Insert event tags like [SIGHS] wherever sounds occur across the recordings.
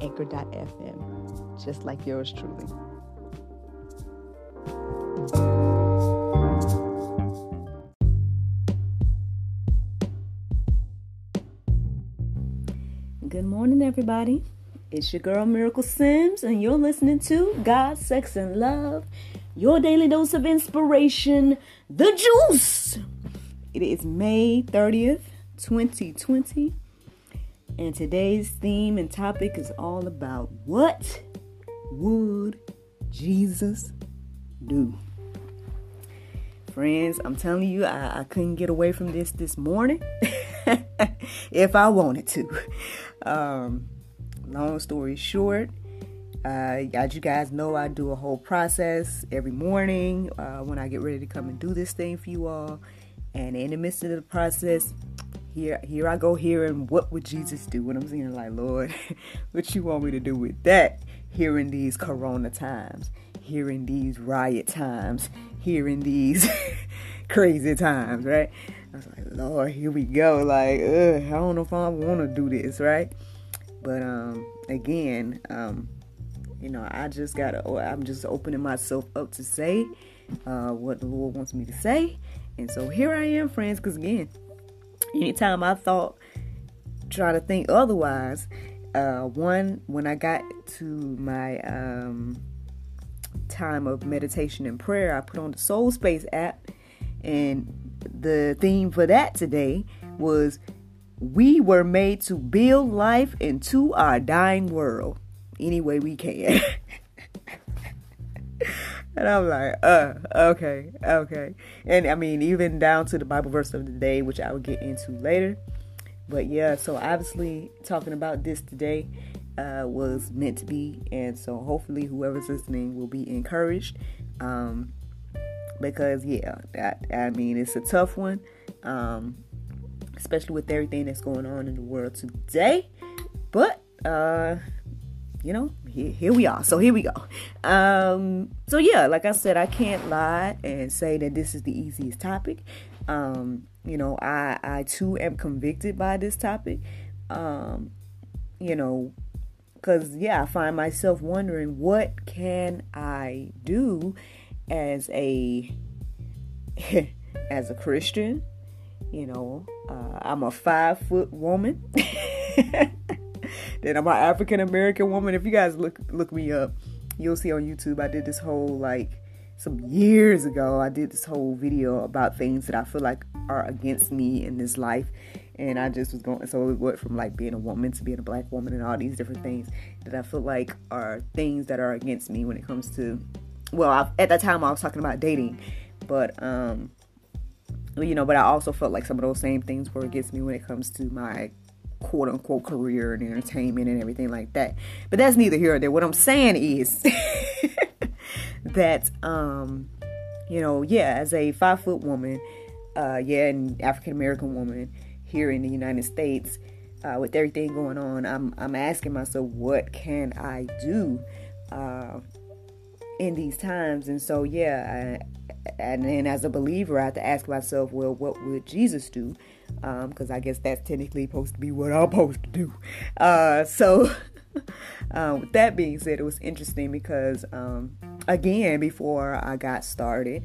anchor.fm, just like yours truly. Good morning, everybody. It's your girl Miracle Sims, and you're listening to God, Sex, and Love, your daily dose of inspiration, the juice. It is May 30th, 2020. And today's theme and topic is all about what would Jesus do? Friends, I'm telling you, I, I couldn't get away from this this morning [LAUGHS] if I wanted to. Um, long story short, uh, as you guys know, I do a whole process every morning uh, when I get ready to come and do this thing for you all. And in the midst of the process, here here I go here and what would Jesus do? What I'm saying like, Lord, [LAUGHS] what you want me to do with that? Here in these corona times, here in these riot times, here in these [LAUGHS] crazy times, right? I was like, Lord, here we go. Like, ugh, I don't know if I want to do this, right? But um, again, um, you know, I just gotta. I'm just opening myself up to say uh, what the Lord wants me to say, and so here I am, friends. Because again, anytime I thought, try to think otherwise, uh, one, when I got to my um, time of meditation and prayer, I put on the Soul Space app, and the theme for that today was We were made to build life into our dying world any way we can. [LAUGHS] And I'm like, uh, okay, okay. And I mean, even down to the Bible verse of the day, which I will get into later. But yeah, so obviously talking about this today uh, was meant to be. And so hopefully whoever's listening will be encouraged. Um, because yeah, that, I mean, it's a tough one. Um, especially with everything that's going on in the world today. But, uh, you know, here, here we are. So here we go. Um, so yeah, like I said, I can't lie and say that this is the easiest topic. Um, you know, I I too am convicted by this topic. Um, you know, because yeah, I find myself wondering what can I do as a [LAUGHS] as a Christian. You know, uh, I'm a five foot woman. [LAUGHS] then I'm an African American woman. If you guys look look me up, you'll see on YouTube I did this whole like some years ago. I did this whole video about things that I feel like are against me in this life. And I just was going, so it went from like being a woman to being a black woman and all these different things that I feel like are things that are against me when it comes to, well, I, at that time I was talking about dating, but, um, you know, but I also felt like some of those same things were against me when it comes to my quote unquote career and entertainment and everything like that. But that's neither here nor there. What I'm saying is [LAUGHS] that um you know, yeah, as a five foot woman, uh yeah, an African American woman here in the United States, uh, with everything going on, I'm I'm asking myself what can I do uh in these times and so yeah I, and then as a believer I have to ask myself, well, what would Jesus do? because um, I guess that's technically supposed to be what I'm supposed to do. Uh, so, [LAUGHS] uh, with that being said, it was interesting because, um, again, before I got started,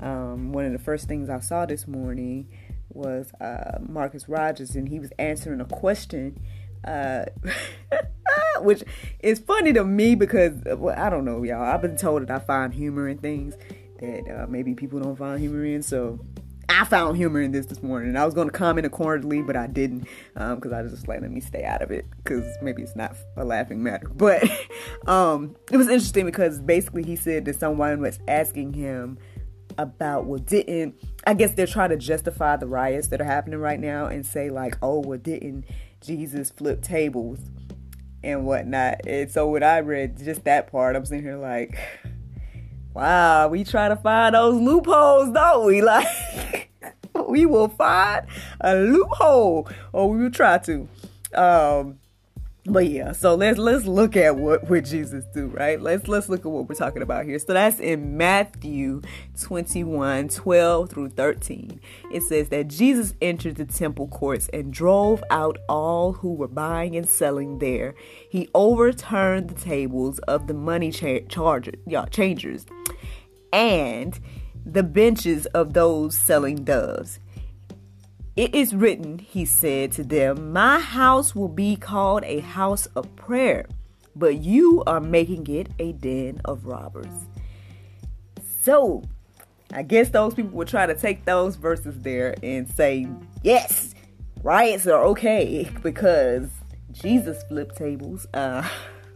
um, one of the first things I saw this morning was uh, Marcus Rogers, and he was answering a question. [LAUGHS] Uh, [LAUGHS] which is funny to me because well, I don't know, y'all. I've been told that I find humor in things that uh, maybe people don't find humor in. So I found humor in this this morning. And I was going to comment accordingly, but I didn't because um, I was just like, let me stay out of it because maybe it's not a laughing matter. [LAUGHS] But um, it was interesting because basically he said that someone was asking him about, well, didn't, I guess they're trying to justify the riots that are happening right now and say, like, oh, well, didn't Jesus flip tables? And whatnot. And so when I read just that part, I'm sitting here like, wow, we try to find those loopholes, don't we? [LAUGHS] Like, we will find a loophole, or we will try to. Um, but yeah, so let's let's look at what would Jesus do, right? Let's let's look at what we're talking about here. So that's in Matthew 21, 12 through 13. It says that Jesus entered the temple courts and drove out all who were buying and selling there. He overturned the tables of the money cha- charger, changers and the benches of those selling doves. It is written, he said to them, My house will be called a house of prayer, but you are making it a den of robbers. So, I guess those people would try to take those verses there and say, Yes, riots are okay [LAUGHS] because Jesus flipped tables. Uh,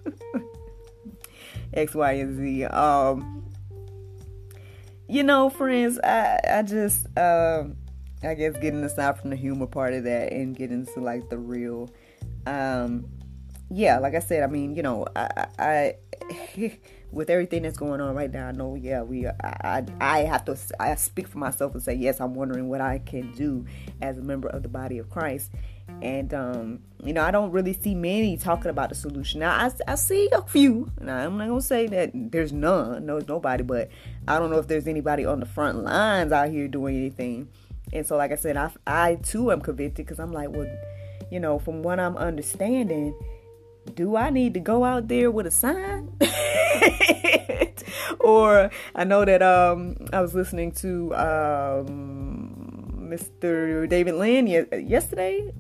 [LAUGHS] X, Y, and Z. Um, you know, friends, I, I just. Um, I guess getting aside from the humor part of that and getting to like the real, um, yeah, like I said, I mean, you know, I, I [LAUGHS] with everything that's going on right now, I know, yeah, we, I, I have to, I speak for myself and say, yes, I'm wondering what I can do as a member of the body of Christ. And, um, you know, I don't really see many talking about the solution. Now, I, I see a few, and I'm not going to say that there's none, no, there's nobody, but I don't know if there's anybody on the front lines out here doing anything and so, like I said, I, I too am convicted because I'm like, well, you know, from what I'm understanding, do I need to go out there with a sign? [LAUGHS] or I know that um, I was listening to um, Mr. David Lynn yesterday.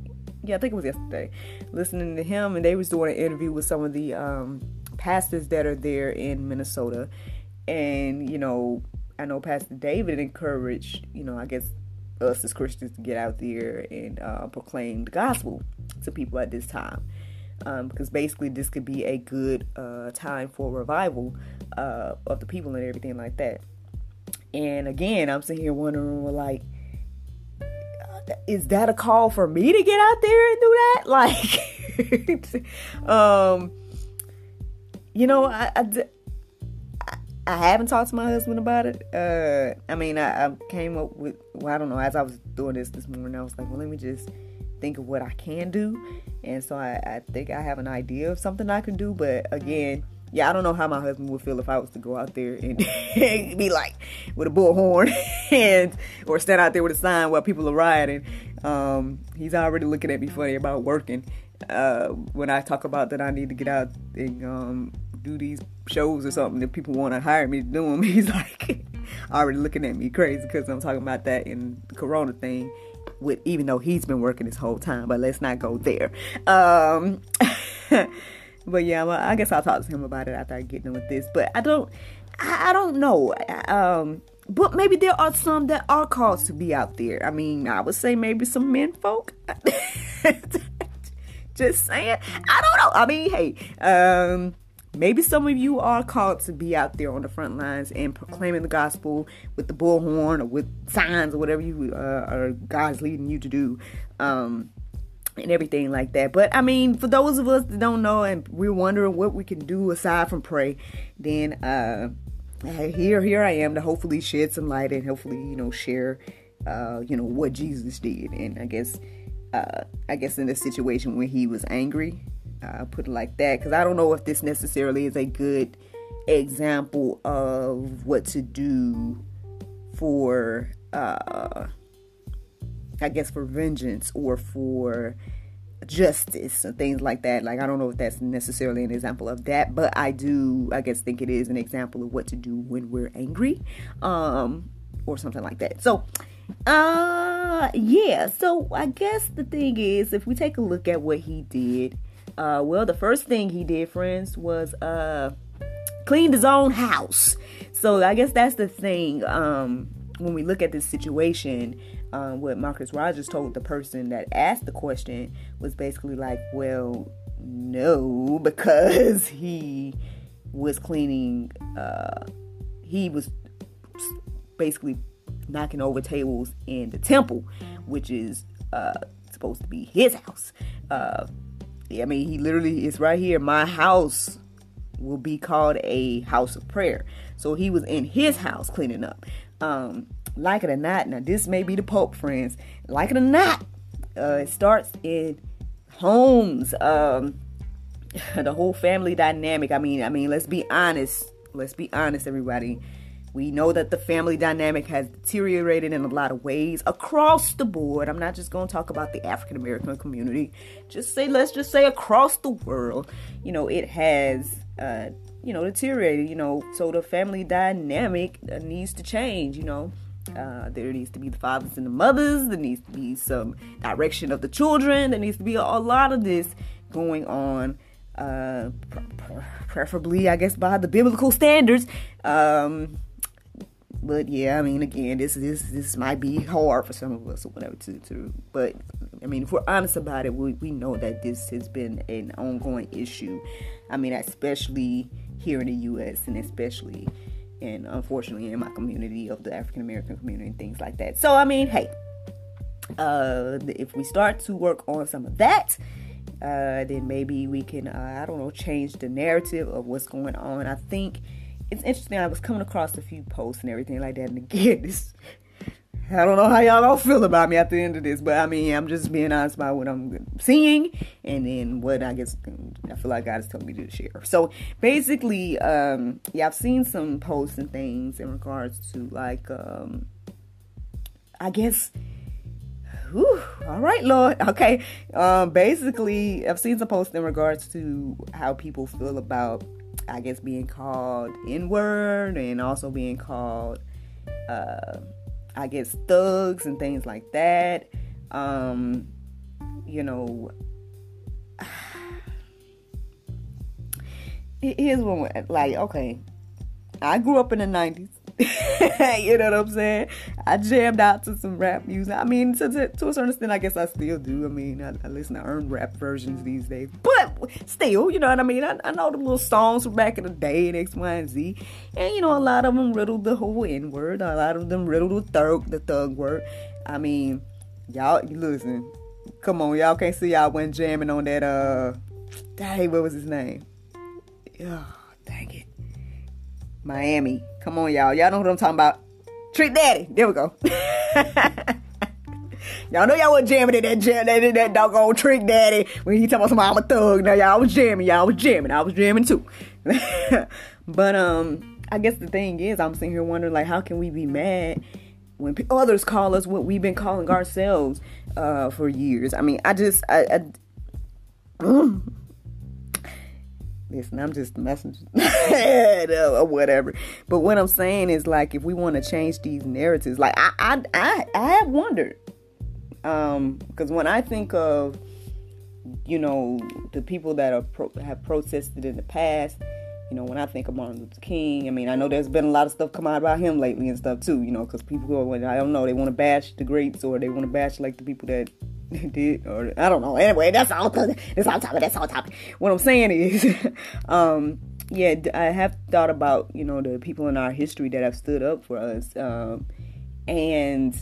Yeah, I think it was yesterday. Listening to him, and they was doing an interview with some of the um, pastors that are there in Minnesota. And you know, I know Pastor David encouraged, you know, I guess us as Christians to get out there and uh, proclaim the gospel to people at this time. Um, because basically, this could be a good uh, time for revival uh, of the people and everything like that. And again, I'm sitting here wondering, like, is that a call for me to get out there and do that? [LAUGHS] Like, [LAUGHS] um, you know, I, I haven't talked to my husband about it. Uh, I mean, I, I, came up with, well, I don't know, as I was doing this this morning, I was like, well, let me just think of what I can do. And so I, I think I have an idea of something I can do. But again, yeah, I don't know how my husband would feel if I was to go out there and [LAUGHS] be like with a bullhorn [LAUGHS] and or stand out there with a sign while people are rioting. Um, he's already looking at me funny about working. Uh, when I talk about that I need to get out and um, do these shows or something that people want to hire me to do them. [LAUGHS] He's like already looking at me crazy because I'm talking about that in the Corona thing. With even though he's been working this whole time, but let's not go there. Um, [LAUGHS] but yeah, well, I guess I'll talk to him about it after I get done with this. But I don't, I, don't know. Um, but maybe there are some that are called to be out there. I mean, I would say maybe some men folk. [LAUGHS] Just saying. I don't know. I mean, hey, um, Maybe some of you are called to be out there on the front lines and proclaiming the gospel with the bullhorn or with signs or whatever you uh, or God's leading you to do. Um, and everything like that. But I mean, for those of us that don't know and we're wondering what we can do aside from pray, then uh, here here I am to hopefully shed some light and hopefully you know share uh, you know what Jesus did. And I guess uh, I guess in this situation when he was angry I'll put it like that because I don't know if this necessarily is a good example of what to do for, uh, I guess, for vengeance or for justice and things like that. Like, I don't know if that's necessarily an example of that, but I do, I guess, think it is an example of what to do when we're angry um, or something like that. So, uh, yeah, so I guess the thing is, if we take a look at what he did, uh, well, the first thing he did, friends, was uh, cleaned his own house. So I guess that's the thing. Um, when we look at this situation, um, what Marcus Rogers told the person that asked the question was basically like, well, no, [LAUGHS] because he was cleaning, uh, he was basically knocking over tables in the temple, which is uh, supposed to be his house. Uh, I mean, he literally is right here. My house will be called a house of prayer. So he was in his house cleaning up. Um, like it or not, now this may be the Pope, friends. Like it or not, uh, it starts in homes. Um, [LAUGHS] the whole family dynamic. I mean, I mean, let's be honest. Let's be honest, everybody. We know that the family dynamic has deteriorated in a lot of ways across the board. I'm not just going to talk about the African American community. Just say, let's just say across the world, you know, it has, uh, you know, deteriorated, you know, so the family dynamic uh, needs to change, you know. Uh, there needs to be the fathers and the mothers. There needs to be some direction of the children. There needs to be a, lot of this going on uh, preferably, I guess, by the biblical standards. Um, but yeah, I mean, again, this this this might be hard for some of us or whatever to to. But I mean, if we're honest about it, we we know that this has been an ongoing issue. I mean, especially here in the U.S. and especially and unfortunately in my community of the African American community and things like that. So I mean, hey, uh, if we start to work on some of that, uh, then maybe we can uh, I don't know change the narrative of what's going on. I think it's interesting. I was coming across a few posts and everything like that, and again, [LAUGHS] this I don't know how y'all all feel about me at the end of this, but I mean, I'm just being honest about what I'm seeing and then what I guess I feel like God is telling me to share. So basically, um, yeah, I've seen some posts and things in regards to like, um, I guess, whew, all right, Lord, [LAUGHS] okay. Um, basically, I've seen some posts in regards to how people feel about I guess being called N word and also being called, uh, I guess, thugs and things like that. Um, you know, [SIGHS] here's one like, okay, I grew up in the 90s. [LAUGHS] you know what I'm saying? I jammed out to some rap music. I mean, to, to, to a certain extent, I guess I still do. I mean, I, I, listen to earned rap versions these days. But still, you know what I mean? I, I know the little songs from back in the day and X, Y, and Z. And, you know, a lot of them riddled the whole N word. A lot of them riddled the thug, the thug word. I mean, y'all, listen. Come on, y'all can't see y'all went jamming on that, uh, dang, what was his name? Oh, dang it. Miami. Come on, y'all. Y'all know what I'm talking about. Trick Daddy. There we go. [LAUGHS] y'all know y'all was jamming in that jam, that, that doggone Trick Daddy when he talking about some I'm a thug. Now y'all was jamming. Y'all was jamming. I was jamming too. [LAUGHS] but um, I guess the thing is, I'm sitting here wondering like, how can we be mad when others call us what we've been calling ourselves uh, for years? I mean, I just I. I [CLEARS THROAT] Listen, I'm just messing [LAUGHS] or whatever. But what I'm saying is like if we want to change these narratives, like I I I, I have wondered. Um, because when I think of you know the people that are pro- have protested in the past, you know, when I think of Martin Luther King, I mean, I know there's been a lot of stuff come out about him lately and stuff too, you know, because people go, I don't know, they want to bash the greats or they want to bash like the people that [LAUGHS] did or I don't know. Anyway, that's all. That's all topic. That's all topic. What I'm saying is, [LAUGHS] um, yeah, I have thought about you know the people in our history that have stood up for us, um, and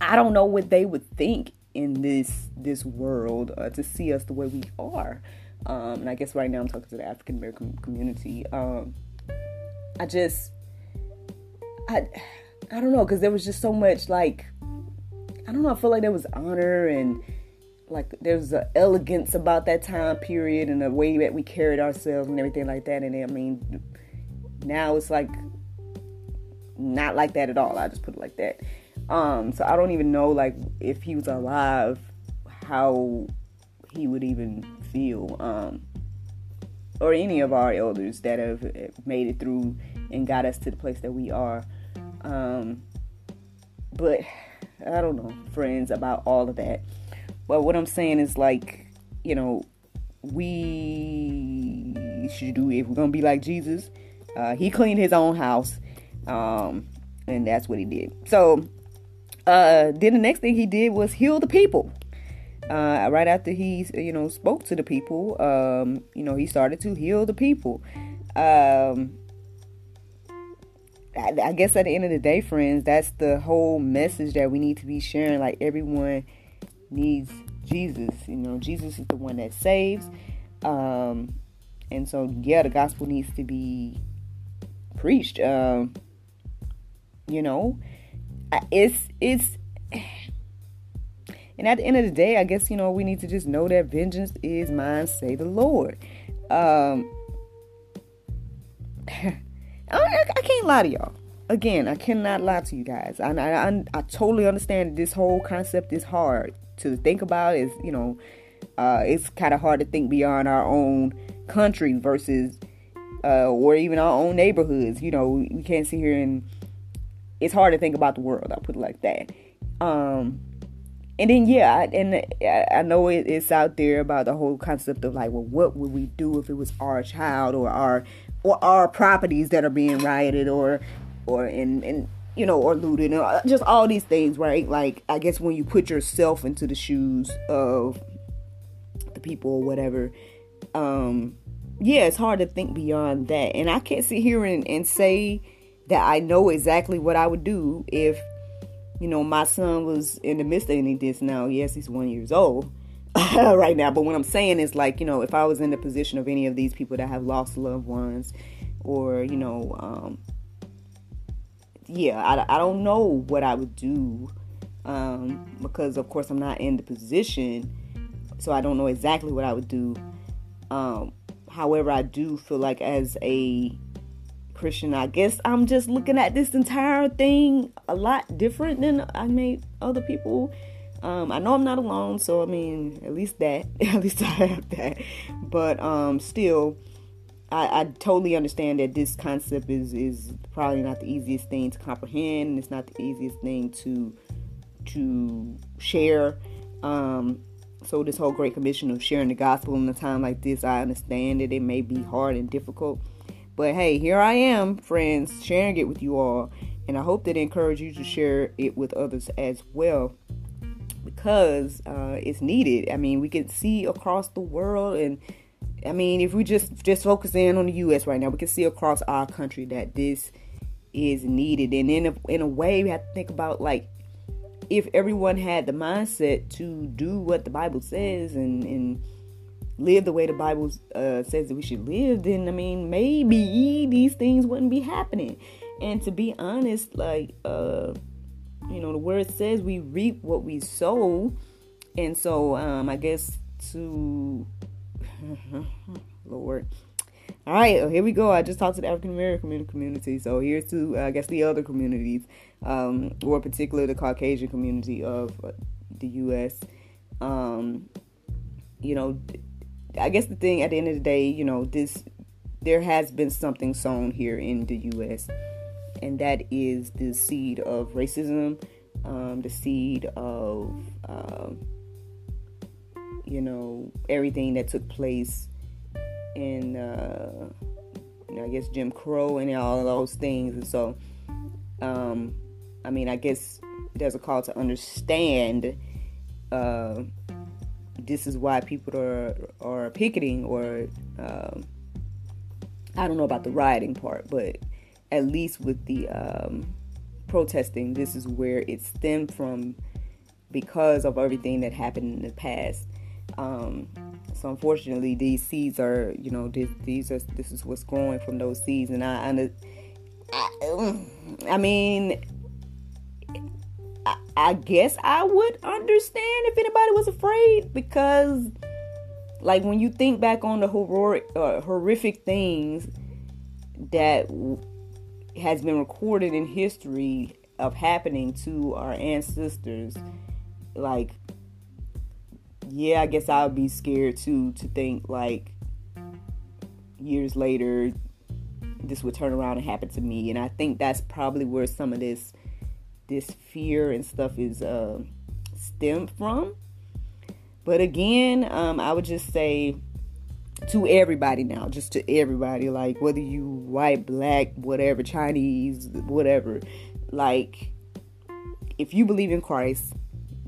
I don't know what they would think in this this world uh, to see us the way we are. Um, and I guess right now I'm talking to the African American community. Um, I just, I, I don't know, because there was just so much like don't know, I feel like there was honor and like there's an elegance about that time period and the way that we carried ourselves and everything like that. And I mean, now it's like not like that at all. I just put it like that. Um, so I don't even know like if he was alive, how he would even feel. Um, or any of our elders that have made it through and got us to the place that we are. Um, but I don't know, friends, about all of that. But what I'm saying is like, you know, we should do if we're gonna be like Jesus. Uh, he cleaned his own house, um, and that's what he did. So, uh, then the next thing he did was heal the people. Uh, right after he, you know, spoke to the people, um, you know, he started to heal the people. Um, I, guess at the end of the day, friends, that's the whole message that we need to be sharing. Like everyone needs Jesus. You know, Jesus is the one that saves. Um, and so, yeah, the gospel needs to be preached. Um, you know, it's it's. And at the end of the day, I guess you know we need to just know that vengeance is mine, say the Lord. Um, [LAUGHS] I, I can't lie to y'all. Again, I cannot lie to you guys. I, I, I totally understand this whole concept is hard to think about. Is you know, uh, it's kind of hard to think beyond our own country versus, uh, or even our own neighborhoods. You know, we, we can't sit here and it's hard to think about the world. I'll put it like that. Um, and then yeah, and I know it's out there about the whole concept of like, well, what would we do if it was our child or our or our properties that are being rioted or or and and you know or looted or just all these things, right? Like I guess when you put yourself into the shoes of the people or whatever, um, yeah, it's hard to think beyond that. And I can't sit here and, and say that I know exactly what I would do if you know, my son was in the midst of any of this now. Yes, he's one years old [LAUGHS] right now. But what I'm saying is like, you know, if I was in the position of any of these people that have lost loved ones or, you know, um, yeah, I, I don't know what I would do um, because, of course, I'm not in the position. So I don't know exactly what I would do. Um, however, I do feel like as a Christian. I guess I'm just looking at this entire thing a lot different than I made other people. Um, I know I'm not alone, so I mean, at least that, [LAUGHS] at least I have that. But um, still, I, I, totally understand that this concept is is probably not the easiest thing to comprehend, and it's not the easiest thing to to share. Um, so this whole great commission of sharing the gospel in a time like this, I understand that it may be hard and difficult. But hey, here I am, friends, sharing it with you all. And I hope that encourage you to share it with others as well because uh, it's needed. I mean, we can see across the world, and I mean, if we just just focus in on the U.S. right now, we can see across our country that this is needed. And in a, in a way, we have to think about like if everyone had the mindset to do what the Bible says and and live the way the Bible uh, says that we should live, then I mean, maybe these things wouldn't be happening. And to be honest, like, uh, you know, the word says we reap what we sow. And so, um, I guess to, [LAUGHS] Lord. All right, here we go. I just talked to the African American community. So here's to, uh, I guess, the other communities, um, or particularly the Caucasian community of uh, the U.S. Um, you know, I guess the thing at the end of the day, you know, this there has been something sown here in the U.S. and that is the seed of racism, um, the seed of um, you know everything that took place in uh, you know, I guess Jim Crow and all of those things, and so um, I mean, I guess there's a call to understand. Uh, this is why people are are picketing or um, I don't know about the rioting part, but at least with the um, protesting, this is where it stemmed from because of everything that happened in the past. Um, so unfortunately, these seeds are, you know, this, these are this is what's growing from those seeds, and I, I, I mean, I guess I would understand if anybody was afraid because, like, when you think back on the horrific, uh, horrific things that has been recorded in history of happening to our ancestors, like, yeah, I guess I would be scared too to think like years later this would turn around and happen to me, and I think that's probably where some of this this fear and stuff is uh, stemmed from. But again, um, I would just say to everybody now, just to everybody, like whether you white, black, whatever, Chinese, whatever, like if you believe in Christ,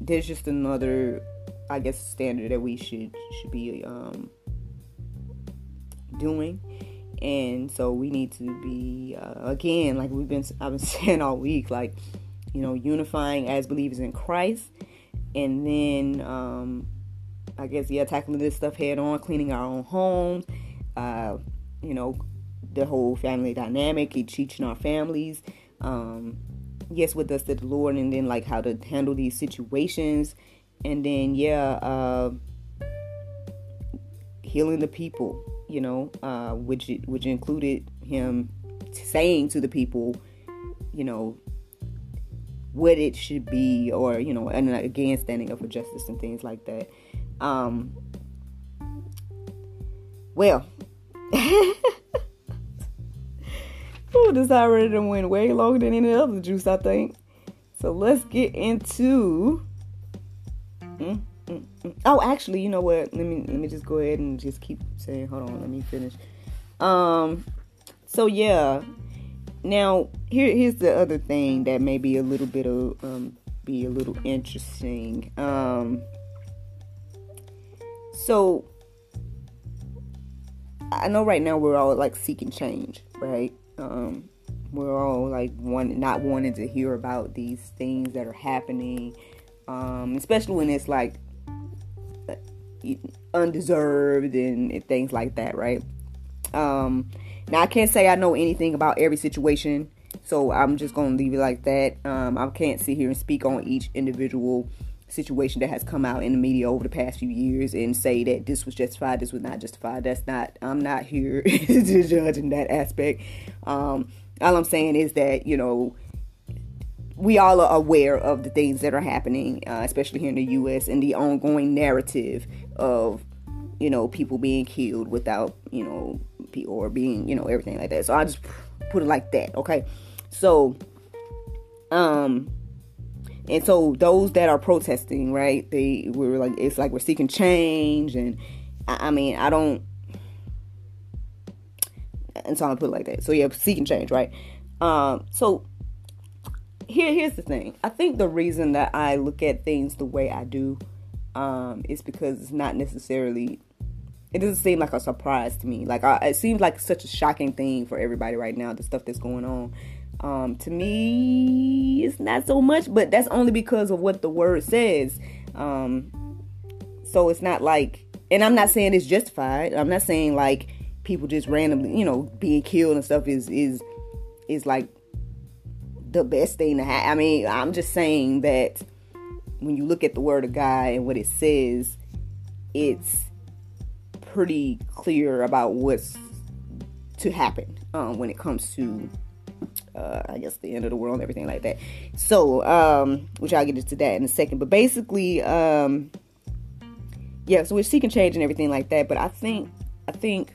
there's just another, I guess, standard that we should should be um, doing. And so we need to be uh, again like we've been i've been [LAUGHS] saying all week like you know, unifying as believers in Christ, and then um, I guess yeah, tackling this stuff head on, cleaning our own homes, uh, you know, the whole family dynamic, teaching our families, um, yes, with us to the Lord, and then like how to handle these situations, and then yeah, uh, healing the people, you know, uh, which which included him saying to the people, you know, what it should be, or you know, and again standing up for justice and things like that. Um, well. [LAUGHS] Ooh, this already went way longer than any other juice, I think. So let's get into. Mm, mm, mm. Oh, actually, you know what? Let me let me just go ahead and just keep saying. Hold on, let me finish. Um. So yeah. Now here here's the other thing that may be a little bit of um be a little interesting. Um. So I know right now we're all like seeking change, right? Um, we're all like one not wanting to hear about these things that are happening, um, especially when it's like uh, undeserved and, and things like that, right? Um, now I can't say I know anything about every situation, so I'm just gonna leave it like that. Um, I can't sit here and speak on each individual situation that has come out in the media over the past few years and say that this was justified, this was not justified. That's not, I'm not here [LAUGHS] to judge in that aspect. Um, all I'm saying is that, you know, we all are aware of the things that are happening, uh, especially here in the U.S., and the ongoing narrative of, you know, people being killed without, you know, or being, you know, everything like that. So I just put it like that, okay? So, um, and so those that are protesting, right? They were like, it's like we're seeking change, and I, I mean, I don't. And so gonna put it like that. So yeah, seeking change, right? Um, so here, here's the thing. I think the reason that I look at things the way I do, um, is because it's not necessarily. It doesn't seem like a surprise to me. Like I, it seems like such a shocking thing for everybody right now. The stuff that's going on um, to me, it's not so much, but that's only because of what the word says. Um, so it's not like, and I'm not saying it's justified. I'm not saying like people just randomly, you know, being killed and stuff is is is like the best thing to have. I mean, I'm just saying that when you look at the word of God and what it says, it's pretty clear about what's to happen um, when it comes to uh, I guess the end of the world and everything like that. So, um, which I'll get into that in a second. But basically, um, yeah, so we're seeking change and everything like that. But I think, I think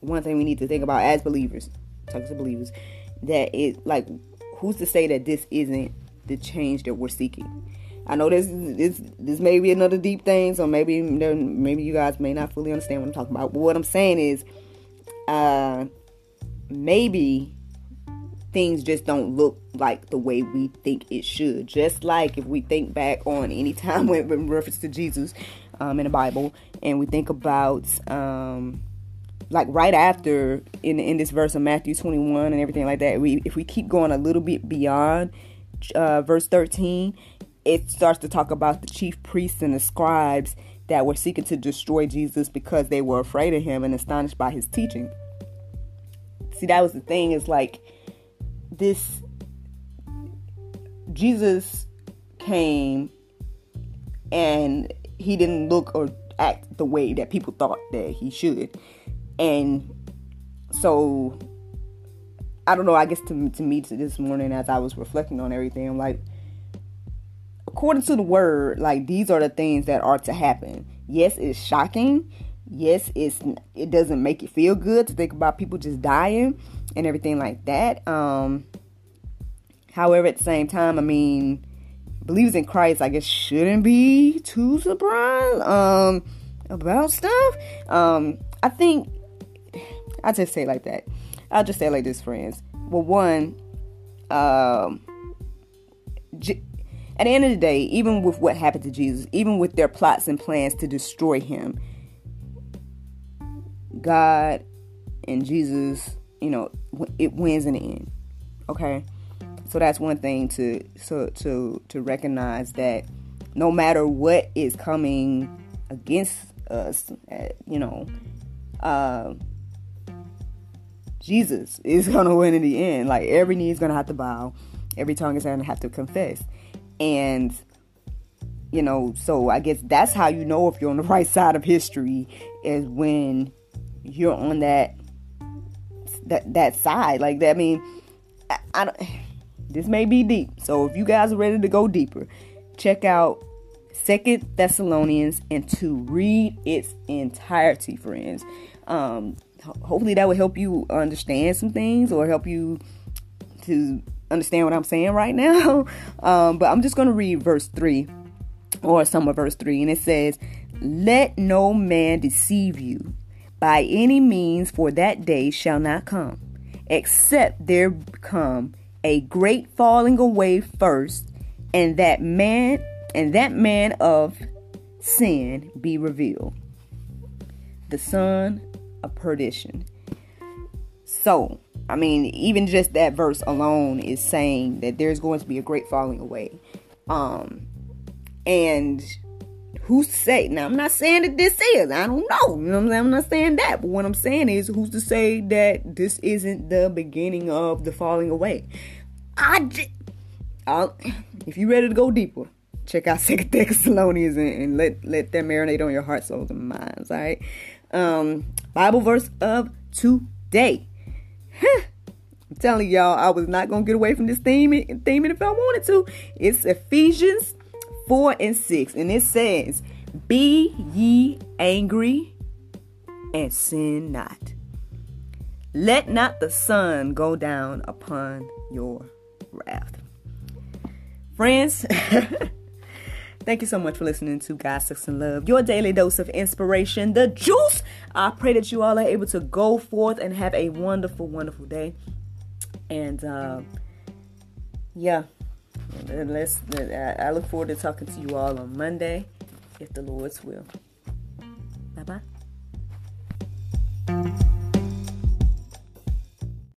one thing we need to think about as believers, talking to believers, that it like, who's to say that this isn't the change that we're seeking? I know this this this may be another deep thing, so maybe maybe you guys may not fully understand what I'm talking about. But what I'm saying is, uh, maybe things just don't look like the way we think it should. Just like if we think back on any time [LAUGHS] when in reference to Jesus um, in the Bible, and we think about um, like right after in in this verse of Matthew 21 and everything like that. We if we keep going a little bit beyond uh, verse 13, it starts to talk about the chief priests and the scribes that were seeking to destroy Jesus because they were afraid of him and astonished by his teaching. See, that was the thing. Is like this Jesus came and he didn't look or act the way that people thought that he should. And so I don't know, I guess to, to me to this morning as I was reflecting on everything, I'm like according to the word, like these are the things that are to happen. Yes, it's shocking. Yes, it's it doesn't make it feel good to think about people just dying and everything like that. Um, however, at the same time, I mean, believers in Christ, I guess, shouldn't be too surprised um, about stuff. Um, I think I just say like that. I'll just say like this, friends. Well, one, um, j- at the end of the day, even with what happened to Jesus, even with their plots and plans to destroy him, God and Jesus you know, it wins in the end. Okay, so that's one thing to so to to recognize that no matter what is coming against us, you know, uh, Jesus is [LAUGHS] gonna win in the end. Like every knee is gonna have to bow, every tongue is gonna have to confess, and you know. So I guess that's how you know if you're on the [LAUGHS] right side of history is when you're on that that that side. Like that. I mean, I, I don't. This may be deep. So if you guys are ready to go deeper, check out Second Thessalonians and to read its entirety, friends. Um, hopefully that will help you understand some things or help you to understand what I'm saying right now. [LAUGHS] Um, but I'm just going to read verse 3 or some of verse 3, and it says, Let no man deceive you by any means, for that day shall not come, except there come a great falling away first, and that man and that man of sin be revealed, the son of perdition. So, I mean, even just that verse alone is saying that there's going to be a great falling away. Um, and who's to say? Now, I'm not saying that this is. I don't know. You know I'm, I'm not saying that. But what I'm saying is, who's to say that this isn't the beginning of the falling away? I'll, if you're ready to go deeper, check out [LAUGHS] Second Thessalonians and, and let let that marinate on your heart, souls, and minds. All right. Um, Bible verse of today. I'm telling y'all, I was not gonna get away from this theme, theme if I wanted to. It's Ephesians 4 and 6, and it says, Be ye angry and sin not. Let not the sun go down upon your wrath. Friends, [LAUGHS] thank you so much for listening to God, Sex, and Love, your daily dose of inspiration, the juice. I pray that you all are able to go forth and have a wonderful, wonderful day. And uh, yeah, unless I look forward to talking to you all on Monday, if the Lord's will. Bye bye.